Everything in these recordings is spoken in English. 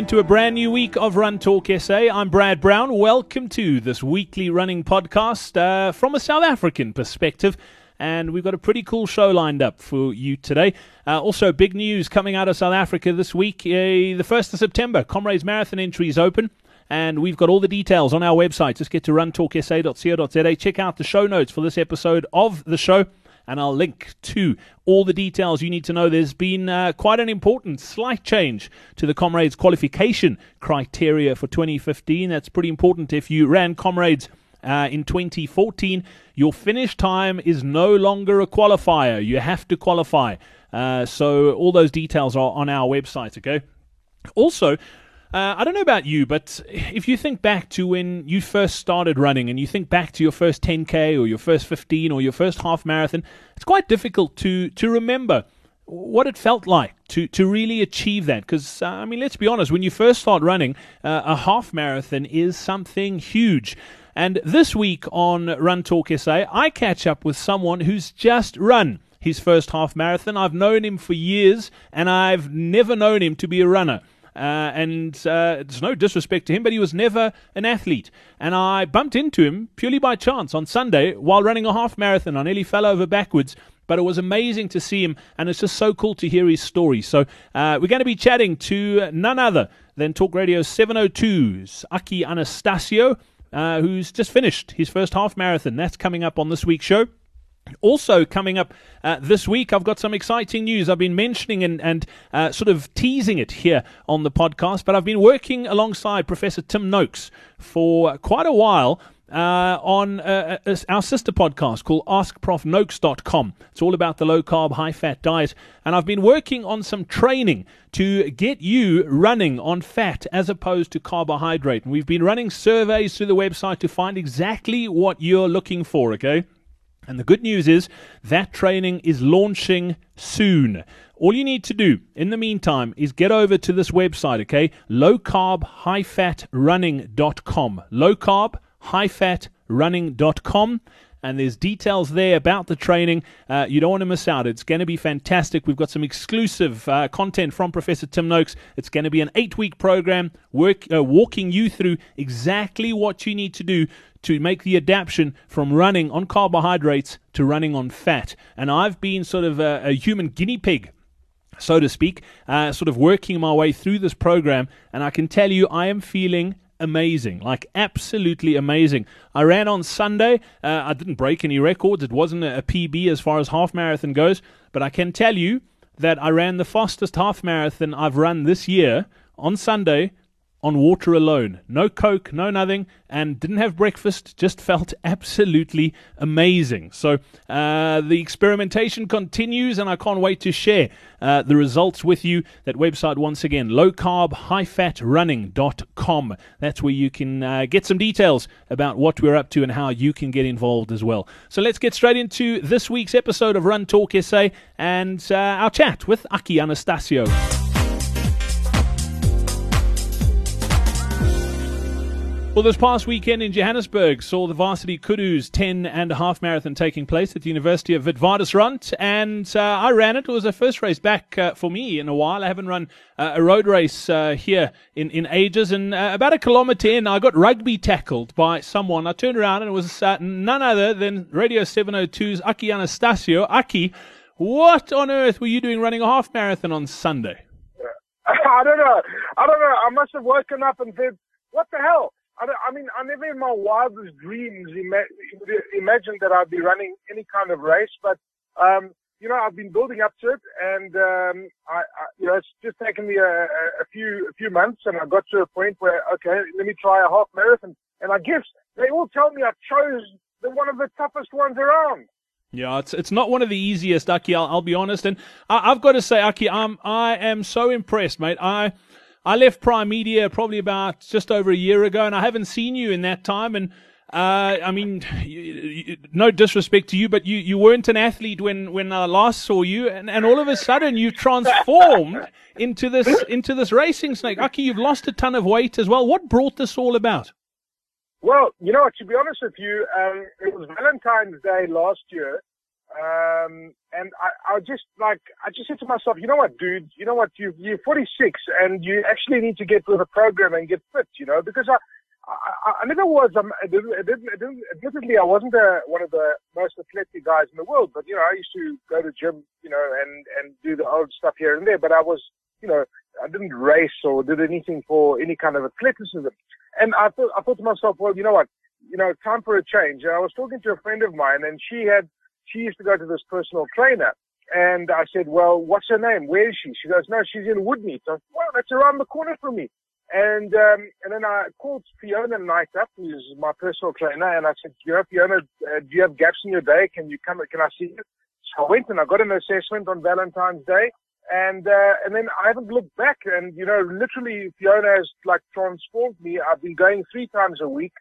into a brand new week of Run Talk SA. I'm Brad Brown. Welcome to this weekly running podcast uh, from a South African perspective. And we've got a pretty cool show lined up for you today. Uh, also, big news coming out of South Africa this week. Uh, the 1st of September, Comrades Marathon entry is open. And we've got all the details on our website. Just get to runtalksa.co.za. Check out the show notes for this episode of the show and I'll link to all the details you need to know. There's been uh, quite an important slight change to the Comrades qualification criteria for 2015. That's pretty important if you ran Comrades. Uh, in 2014, your finish time is no longer a qualifier. You have to qualify. Uh, so, all those details are on our website, okay? Also, uh, I don't know about you, but if you think back to when you first started running and you think back to your first 10K or your first 15 or your first half marathon, it's quite difficult to, to remember what it felt like to, to really achieve that. Because, uh, I mean, let's be honest, when you first start running, uh, a half marathon is something huge. And this week on Run Talk SA, I catch up with someone who's just run his first half marathon. I've known him for years, and I've never known him to be a runner. Uh, and uh, it's no disrespect to him, but he was never an athlete. And I bumped into him purely by chance on Sunday while running a half marathon. I nearly fell over backwards, but it was amazing to see him, and it's just so cool to hear his story. So uh, we're going to be chatting to none other than Talk Radio 702's Aki Anastasiou, uh, who's just finished his first half marathon. That's coming up on this week's show. Also, coming up uh, this week, I've got some exciting news. I've been mentioning and, and uh, sort of teasing it here on the podcast, but I've been working alongside Professor Tim Noakes for quite a while. Uh, on uh, uh, our sister podcast called AskProfNoakes.com. It's all about the low carb, high fat diet. And I've been working on some training to get you running on fat as opposed to carbohydrate. And we've been running surveys through the website to find exactly what you're looking for, okay? And the good news is that training is launching soon. All you need to do in the meantime is get over to this website, okay? Low carb, high and there's details there about the training. Uh, you don't want to miss out. It's going to be fantastic. We've got some exclusive uh, content from Professor Tim Noakes. It's going to be an eight week program work, uh, walking you through exactly what you need to do to make the adaptation from running on carbohydrates to running on fat. And I've been sort of a, a human guinea pig so to speak, uh, sort of working my way through this program. And I can tell you, I am feeling amazing, like absolutely amazing. I ran on Sunday. Uh, I didn't break any records. It wasn't a, a PB as far as half marathon goes, but I can tell you that I ran the fastest half marathon I've run this year on Sunday on water alone. No Coke, no nothing, and didn't have breakfast. Just felt absolutely amazing. So uh, the experimentation continues, and I can't wait to share uh, the results with you. That website, once again, low carb, high fat running.com. That's where you can uh, get some details about what we're up to and how you can get involved as well. So let's get straight into this week's episode of Run Talk SA and uh, our chat with Aki Anastasiou. Well, this past weekend in Johannesburg saw the varsity Kudus 10 and a half marathon taking place at the University of Witwatersrand, and uh, I ran it. It was a first race back uh, for me in a while. I haven't run uh, a road race uh, here in, in ages, and uh, about a kilometre in, I got rugby tackled by someone. I turned around and it was uh, none other than Radio 702's Aki Anastasiou. Aki, what on earth were you doing running a half marathon on Sunday? I don't know. I don't know. I must have woken up and said, what the hell? I, I mean, I never in my wildest dreams ima- imagined that I'd be running any kind of race, but, um, you know, I've been building up to it and, um, I, I you know, it's just taken me a, a, few, a few months and I got to a point where, okay, let me try a half marathon. And I guess they all tell me I chose the one of the toughest ones around. Yeah, it's it's not one of the easiest, Aki. I'll, I'll be honest, and I, have got to say, Aki, I'm I am so impressed, mate. I I left Prime Media probably about just over a year ago, and I haven't seen you in that time. And uh, I mean, you, you, no disrespect to you, but you, you weren't an athlete when, when I last saw you, and, and all of a sudden you transformed into this into this racing snake. Aki, you've lost a ton of weight as well. What brought this all about? Well, you know, to be honest with you, um, it was Valentine's Day last year, Um, and I, I just like, I just said to myself, you know what, dude, you know what, you, you're 46 and you actually need to get with a program and get fit, you know, because I, I, I never was, um, I didn't, I didn't, I didn't, admittedly, I wasn't a, one of the most athletic guys in the world, but, you know, I used to go to gym, you know, and, and do the old stuff here and there, but I was, you know, I didn't race or did anything for any kind of athleticism. And I thought, I thought to myself, well, you know what, you know, time for a change. And I was talking to a friend of mine and she had, she used to go to this personal trainer. And I said, well, what's her name? Where is she? She goes, no, she's in Woodmead. Said, well, that's around the corner from me. And, um, and then I called Fiona Knight up, who's my personal trainer, and I said, you know, Fiona, uh, do you have gaps in your day? Can you come, can I see you? So I went and I got an assessment on Valentine's Day. And, uh, and then I haven't looked back and, you know, literally Fiona has like transformed me. I've been going three times a week.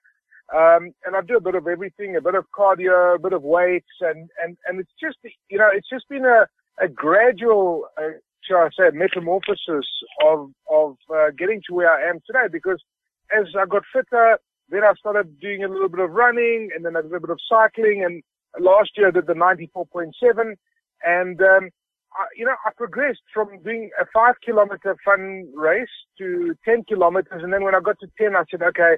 Um, and I do a bit of everything, a bit of cardio, a bit of weights, and, and, and it's just, you know, it's just been a, a gradual, uh, shall I say, metamorphosis of, of, uh, getting to where I am today because as I got fitter, then I started doing a little bit of running and then a little bit of cycling and last year I did the 94.7 and, um, I, you know, I progressed from doing a five kilometer fun race to 10 kilometers. And then when I got to 10, I said, okay,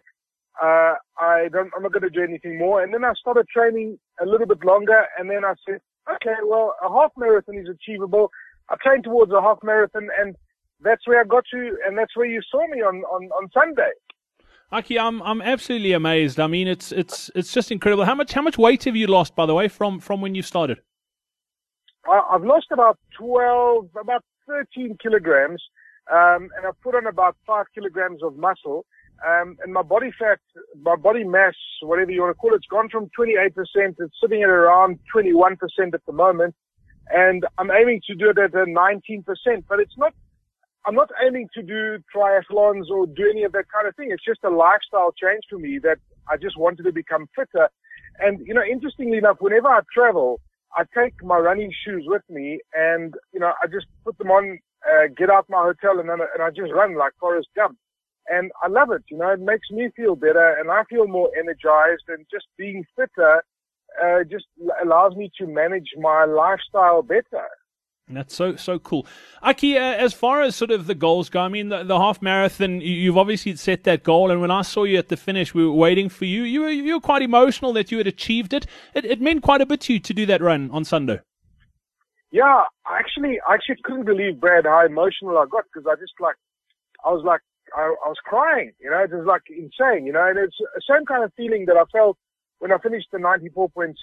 uh, I don't, I'm not going to do anything more. And then I started training a little bit longer. And then I said, okay, well, a half marathon is achievable. I trained towards a half marathon and that's where I got to. And that's where you saw me on, on, on Sunday. Aki, I'm I'm absolutely amazed. I mean, it's it's it's just incredible. How much how much weight have you lost, by the way, from from when you started? I've lost about twelve, about thirteen kilograms, um, and I've put on about five kilograms of muscle. Um, and my body fat, my body mass, whatever you want to call it, it's gone from 28%. It's sitting at around 21% at the moment. And I'm aiming to do it at a 19%, but it's not, I'm not aiming to do triathlons or do any of that kind of thing. It's just a lifestyle change for me that I just wanted to become fitter. And, you know, interestingly enough, whenever I travel, I take my running shoes with me and, you know, I just put them on, uh, get out my hotel and then, and I just run like Forrest Gump and I love it. You know, it makes me feel better, and I feel more energized, and just being fitter uh, just allows me to manage my lifestyle better. That's so so cool, Aki. Uh, as far as sort of the goals go, I mean, the, the, half marathon, you've obviously set that goal, and when I saw you at the finish, we were waiting for you. You were you were quite emotional that you had achieved it. It, it meant quite a bit to you to do that run on Sunday. Yeah, actually, I actually couldn't believe, Brad, how emotional I got because I just like, I was like, I, I was crying, you know, it was like insane, you know, and it's the same kind of feeling that I felt when I finished the 94.7.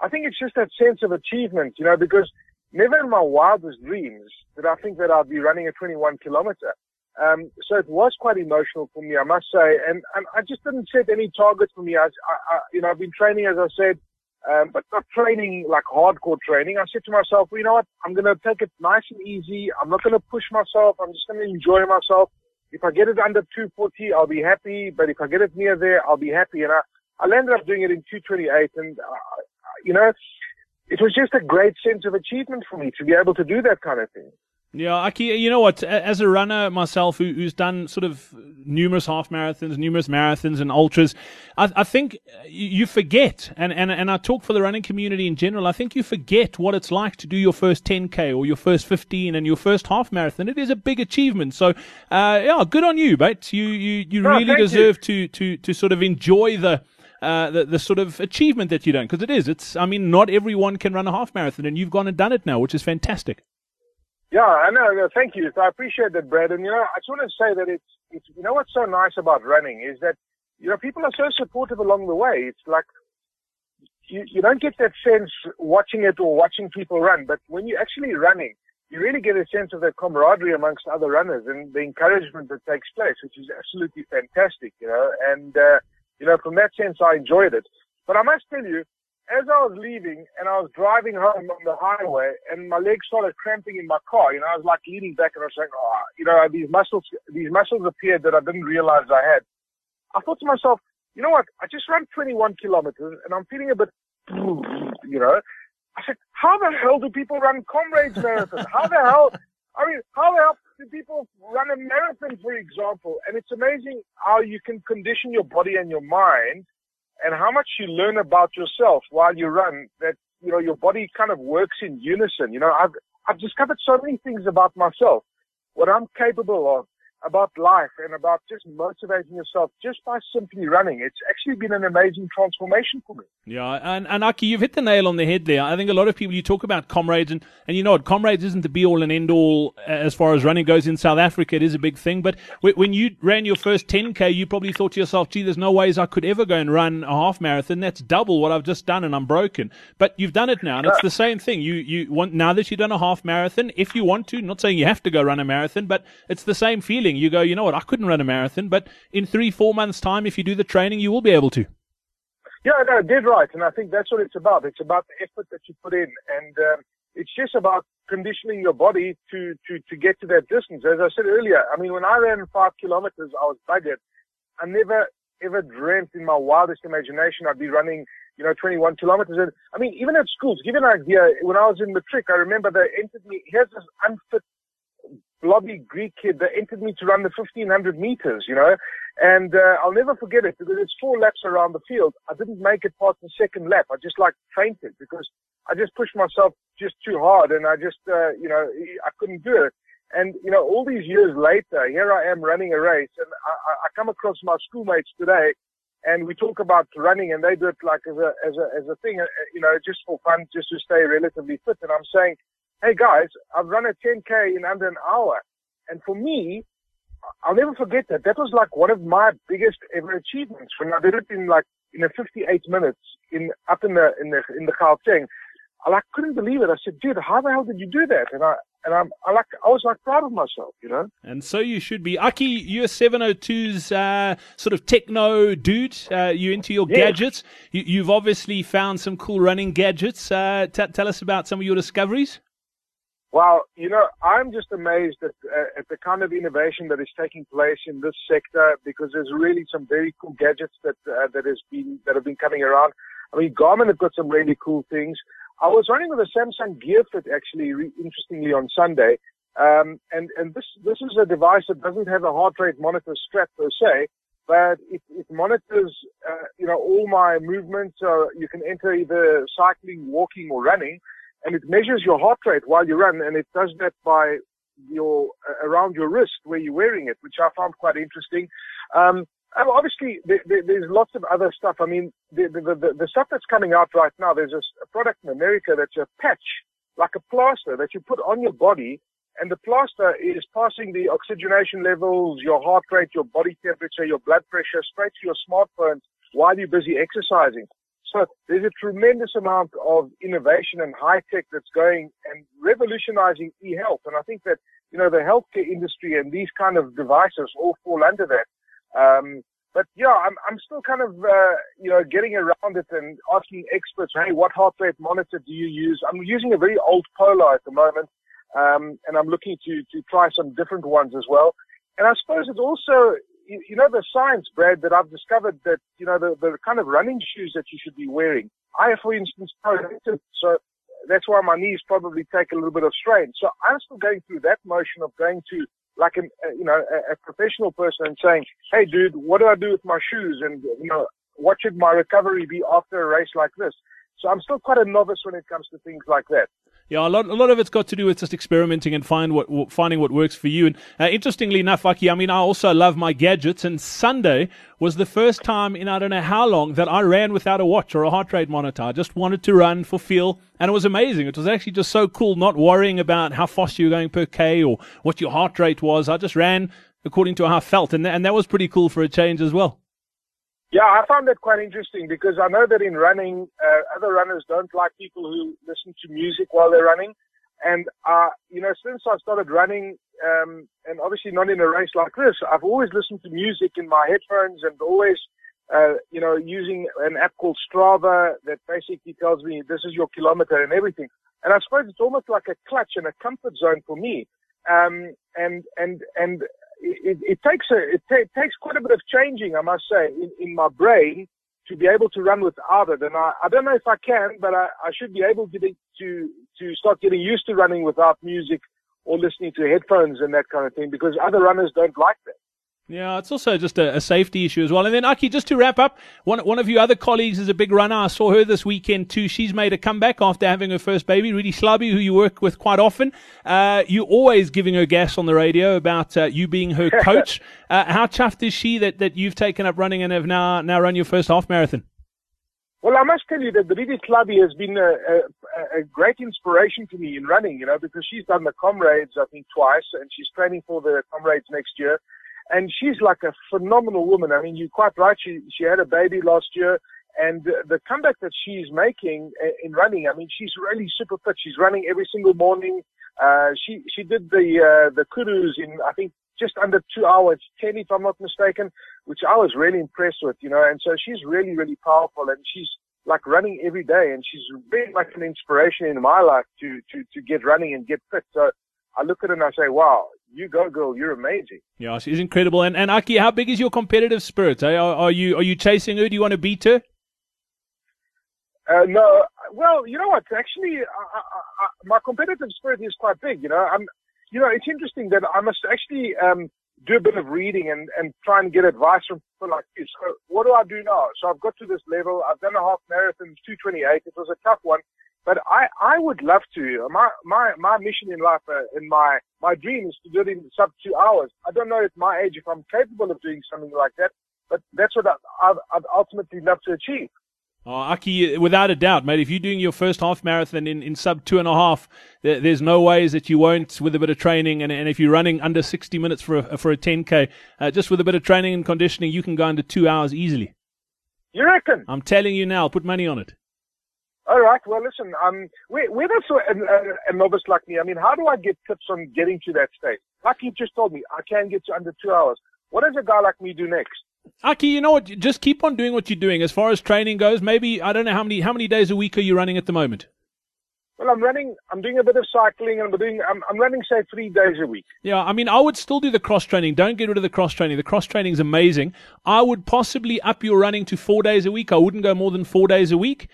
I think it's just that sense of achievement, you know, because never in my wildest dreams did I think that I'd be running a 21 kilometer. Um, so it was quite emotional for me, I must say, and, and I just didn't set any targets for me. I, I, you know, I've been training, as I said, um, but not training like hardcore training. I said to myself, well, you know what? I'm going to take it nice and easy. I'm not going to push myself. I'm just going to enjoy myself if I get it under 240, I'll be happy. But if I get it near there, I'll be happy. And I, I landed up doing it in 228. And, uh, you know, it was just a great sense of achievement for me to be able to do that kind of thing. Yeah, Aki, you know what? As a runner myself, who, who's done sort of numerous half marathons, numerous marathons and ultras, I, I, think you forget, and, and, and I talk for the running community in general, I think you forget what it's like to do your first 10K or your first 15 and your first half marathon. It is a big achievement. So, uh, yeah, good on you, mate. You, you, you really deserve you. to, to, to sort of enjoy the, uh, the, the sort of achievement that you've done because it is. It's, I mean, not everyone can run a half marathon and you've gone and done it now, which is fantastic. Yeah, I know. Thank you. I appreciate that, Brad. And you know, I just want to say that it's, it's, you know, what's so nice about running is that, you know, people are so supportive along the way. It's like, you, you don't get that sense watching it or watching people run, but when you're actually running, you really get a sense of that camaraderie amongst other runners and the encouragement that takes place, which is absolutely fantastic, you know, and, uh, you know, from that sense, I enjoyed it. But I must tell you, as I was leaving and I was driving home on the highway and my legs started cramping in my car, you know, I was like leaning back and I was saying, oh, you know, these muscles, these muscles appeared that I didn't realize I had. I thought to myself, you know what? I just ran 21 kilometers and I'm feeling a bit, you know, I said, how the hell do people run comrades marathons? How the hell, I mean, how the hell do people run a marathon, for example? And it's amazing how you can condition your body and your mind and how much you learn about yourself while you run that you know, your body kind of works in unison. You know, I've, I've discovered so many things about myself, what I'm capable of, about life and about just motivating yourself just by simply running. It's actually been an amazing transformation for me. Yeah, and, and Aki, you've hit the nail on the head there. I think a lot of people, you talk about comrades, and, and you know what, comrades isn't the be all and end all uh, as far as running goes in South Africa. It is a big thing. But when you ran your first 10K, you probably thought to yourself, gee, there's no ways I could ever go and run a half marathon. That's double what I've just done, and I'm broken. But you've done it now, and it's the same thing. You, you want, now that you've done a half marathon, if you want to, not saying you have to go run a marathon, but it's the same feeling. You go, you know what, I couldn't run a marathon, but in three, four months' time, if you do the training, you will be able to. Yeah, no, dead right. And I think that's what it's about. It's about the effort that you put in. And um, it's just about conditioning your body to, to, to get to that distance. As I said earlier, I mean, when I ran five kilometers, I was buggered. I never ever dreamt in my wildest imagination I'd be running, you know, 21 kilometers. And I mean, even at schools, give you an idea, when I was in the trick, I remember they entered me, here's this unfit blobby Greek kid that entered me to run the 1500 meters, you know, and uh, I'll never forget it because it's four laps around the field. I didn't make it past the second lap. I just like fainted because I just pushed myself just too hard and I just, uh, you know, I couldn't do it. And, you know, all these years later, here I am running a race and I, I come across my schoolmates today and we talk about running and they do it like as a, as a, as a thing, uh, you know, just for fun, just to stay relatively fit. And I'm saying, hey guys, I've run a 10K in under an hour. And for me, I'll never forget that. That was like one of my biggest ever achievements when I did it in like, in a 58 minutes in, up in the, in the, in the Gauteng. I like couldn't believe it. I said, dude, how the hell did you do that? And I, and I'm, I like, I was like proud of myself, you know. And so you should be. Aki, you're 702's uh, sort of techno dude. Uh, you into your yes. gadgets. You, have obviously found some cool running gadgets. Uh, t- tell us about some of your discoveries. Well, you know, I'm just amazed at, at the kind of innovation that is taking place in this sector because there's really some very cool gadgets that uh, that has been that have been coming around. I mean, Garmin have got some really cool things. I was running with a Samsung GearFit actually, re- interestingly, on Sunday, um, and and this this is a device that doesn't have a heart rate monitor strap per se, but it, it monitors, uh, you know, all my movements. You can enter either cycling, walking, or running and it measures your heart rate while you run, and it does that by your uh, around your wrist where you're wearing it, which I found quite interesting. Um, obviously, there, there, there's lots of other stuff. I mean, the, the, the, the stuff that's coming out right now, there's a, a product in America that's a patch, like a plaster that you put on your body, and the plaster is passing the oxygenation levels, your heart rate, your body temperature, your blood pressure straight to your smartphone while you're busy exercising. So there's a tremendous amount of innovation and high tech that's going and revolutionizing e-health. And I think that, you know, the healthcare industry and these kind of devices all fall under that. Um, but yeah, I'm, I'm still kind of, uh, you know, getting around it and asking experts, hey, what heart rate monitor do you use? I'm using a very old Polar at the moment. Um, and I'm looking to, to try some different ones as well. And I suppose it's also, you, you know, the science, Brad, that I've discovered that, you know, the, the kind of running shoes that you should be wearing. I, for instance, so that's why my knees probably take a little bit of strain. So I'm still going through that motion of going to like a, you know, a, a professional person and saying, Hey dude, what do I do with my shoes? And, you know, what should my recovery be after a race like this? So I'm still quite a novice when it comes to things like that. Yeah, a lot, a lot of it's got to do with just experimenting and find what, finding what works for you. And uh, interestingly enough, Aki, I mean, I also love my gadgets. And Sunday was the first time in I don't know how long that I ran without a watch or a heart rate monitor. I just wanted to run for feel, and it was amazing. It was actually just so cool, not worrying about how fast you were going per k or what your heart rate was. I just ran according to how I felt, and th- and that was pretty cool for a change as well. Yeah, I found that quite interesting because I know that in running, uh, other runners don't like people who listen to music while they're running. And, uh, you know, since I started running, um, and obviously not in a race like this, I've always listened to music in my headphones and always, uh, you know, using an app called Strava that basically tells me this is your kilometer and everything. And I suppose it's almost like a clutch and a comfort zone for me. Um, and, and, and it, it takes a, it, t- takes quite a bit of changing, I must say, in, in my brain to be able to run without it. And I, I don't know if I can, but I, I should be able to, to, to start getting used to running without music or listening to headphones and that kind of thing because other runners don't like that. Yeah, it's also just a, a, safety issue as well. And then, Aki, just to wrap up, one one of your other colleagues is a big runner. I saw her this weekend too. She's made a comeback after having her first baby. Rudi Schlabi, who you work with quite often. Uh, you're always giving her gas on the radio about uh, you being her coach. uh, how chuffed is she that, that you've taken up running and have now now run your first half marathon? Well, I must tell you that Rudi Schlabi has been a, a, a, great inspiration to me in running, you know, because she's done the Comrades, I think, twice, and she's training for the Comrades next year. And she's like a phenomenal woman. I mean, you're quite right. She, she had a baby last year. And the comeback that she's making in running, I mean, she's really super fit. She's running every single morning. Uh, she, she did the, uh, the Kudus in, I think, just under two hours, 10 if I'm not mistaken, which I was really impressed with, you know, and so she's really, really powerful and she's like running every day and she's been like an inspiration in my life to, to, to get running and get fit. So I look at her and I say, wow, you go girl, you're amazing. Yeah, she's incredible. And, and Aki, how big is your competitive spirit? Are, are you, are you chasing her? Do you want to beat her? Uh, no, well, you know what? Actually, I, I, I, my competitive spirit is quite big. You know, I'm, you know, it's interesting that I must actually um, do a bit of reading and, and try and get advice from people like you. So what do I do now? So I've got to this level. I've done a half marathon, 228. It was a tough one, but I, I would love to. My, my, my mission in life, uh, in my, my dream is to do it in sub two hours. I don't know at my age if I'm capable of doing something like that, but that's what I, I'd, I'd ultimately love to achieve. Oh, Aki, without a doubt, mate. If you're doing your first half marathon in, in sub two and a half, there, there's no ways that you won't with a bit of training. And, and if you're running under 60 minutes for a, for a 10k, uh, just with a bit of training and conditioning, you can go under two hours easily. You reckon? I'm telling you now. Put money on it. All right. Well, listen. Um, where, where does a, a, a novice like me? I mean, how do I get tips on getting to that state? Like you just told me, I can get to under two hours. What does a guy like me do next? Aki, you know what? Just keep on doing what you're doing. As far as training goes, maybe I don't know how many how many days a week are you running at the moment? Well, I'm running. I'm doing a bit of cycling, and I'm doing. I'm, I'm running say three days a week. Yeah, I mean, I would still do the cross training. Don't get rid of the cross training. The cross training is amazing. I would possibly up your running to four days a week. I wouldn't go more than four days a week.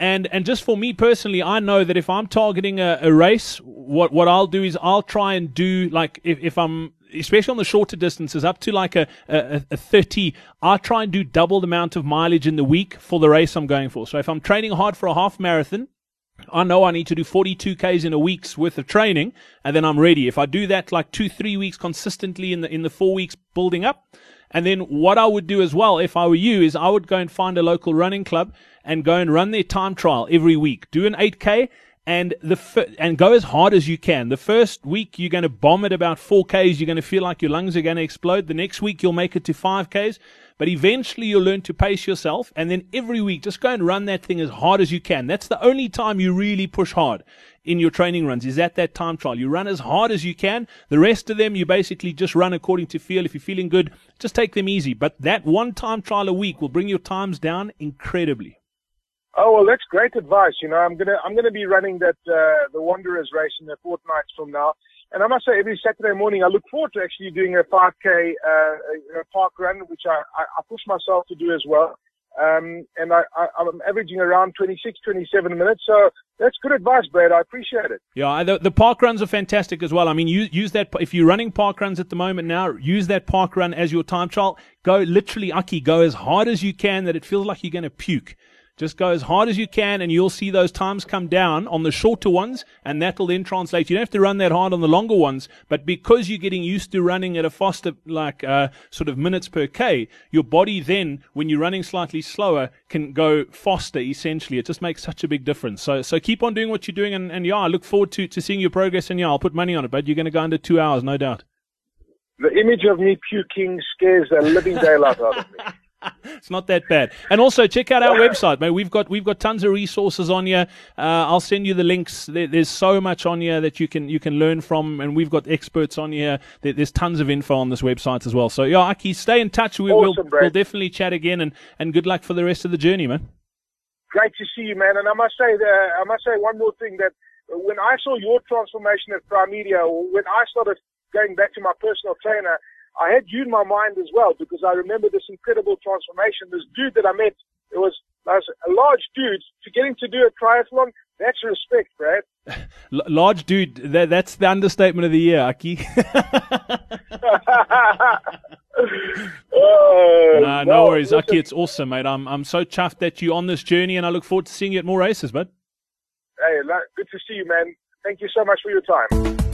And and just for me personally, I know that if I'm targeting a, a race, what what I'll do is I'll try and do like if, if I'm especially on the shorter distances, up to like a, a, a 30, I try and do double the amount of mileage in the week for the race I'm going for. So if I'm training hard for a half marathon, I know I need to do 42 Ks in a week's worth of training and then I'm ready. If I do that like two, three weeks consistently in the, in the four weeks building up, and then what I would do as well, if I were you, is I would go and find a local running club and go and run their time trial every week. Do an 8K and the and go as hard as you can. The first week you're going to bomb at about 4Ks. You're going to feel like your lungs are going to explode. The next week you'll make it to 5Ks, but eventually you'll learn to pace yourself. And then every week just go and run that thing as hard as you can. That's the only time you really push hard in your training runs is at that time trial. You run as hard as you can. The rest of them you basically just run according to feel. If you're feeling good, just take them easy. But that one time trial a week will bring your times down incredibly. Oh well, that's great advice. You know, I'm gonna I'm gonna be running that uh, the Wanderers race in a fortnight from now, and I must say, every Saturday morning, I look forward to actually doing a 5k uh, a park run, which I, I, push myself to do as well. Um, and I, I, I'm averaging around 26, 27 minutes. So that's good advice, Brad. I appreciate it. Yeah, the, the park runs are fantastic as well. I mean, use, use that, if you're running park runs at the moment now, use that park run as your time trial. Go literally, Aki, go as hard as you can that it feels like you're going to puke. Just go as hard as you can, and you'll see those times come down on the shorter ones, and that'll then translate. You don't have to run that hard on the longer ones, but because you're getting used to running at a faster, like uh, sort of minutes per k, your body then, when you're running slightly slower, can go faster. Essentially, it just makes such a big difference. So, so keep on doing what you're doing, and, and yeah, I look forward to to seeing your progress. And yeah, I'll put money on it, but you're going to go under two hours, no doubt. The image of me puking scares the living daylight out of me. it's not that bad. And also check out our website, man. We've got we've got tons of resources on here. Uh, I'll send you the links. There, there's so much on here that you can you can learn from, and we've got experts on here. There, there's tons of info on this website as well. So yeah, Aki, stay in touch. We, awesome, will we'll definitely chat again, and, and good luck for the rest of the journey, man. Great to see you, man. And I must say that I must say one more thing that when I saw your transformation at Prime Media, or when I started going back to my personal trainer I had you in my mind as well because I remember this incredible transformation. This dude that I met, it was, was a large dude. To get him to do a triathlon, that's respect, Brad. large dude, that, that's the understatement of the year, Aki. Uh, Nah, no worries, Aki. It's awesome, mate. I'm I'm so chuffed that you're on this journey, and I look forward to seeing you at more races, bud. Hey, good to see you, man. Thank you so much for your time.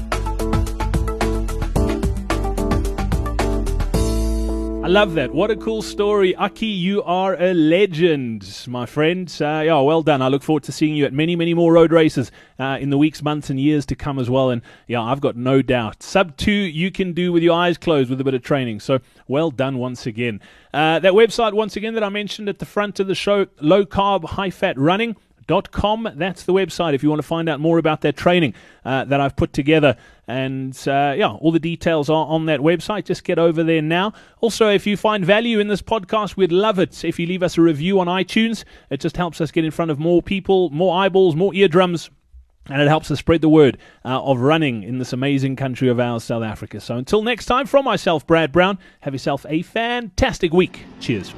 I love that. What a cool story. Aki, you are a legend, my friend. Uh, yeah, well done. I look forward to seeing you at many, many more road races uh, in the weeks, months, and years to come as well. And yeah, I've got no doubt. Sub 2 you can do with your eyes closed with a bit of training. So well done once again. Uh, that website, once again, that I mentioned at the front of the show, low carb, high fat running. Com. That's the website if you want to find out more about their training uh, that I've put together. And uh, yeah, all the details are on that website. Just get over there now. Also, if you find value in this podcast, we'd love it if you leave us a review on iTunes. It just helps us get in front of more people, more eyeballs, more eardrums. And it helps us spread the word uh, of running in this amazing country of ours, South Africa. So until next time, from myself, Brad Brown, have yourself a fantastic week. Cheers.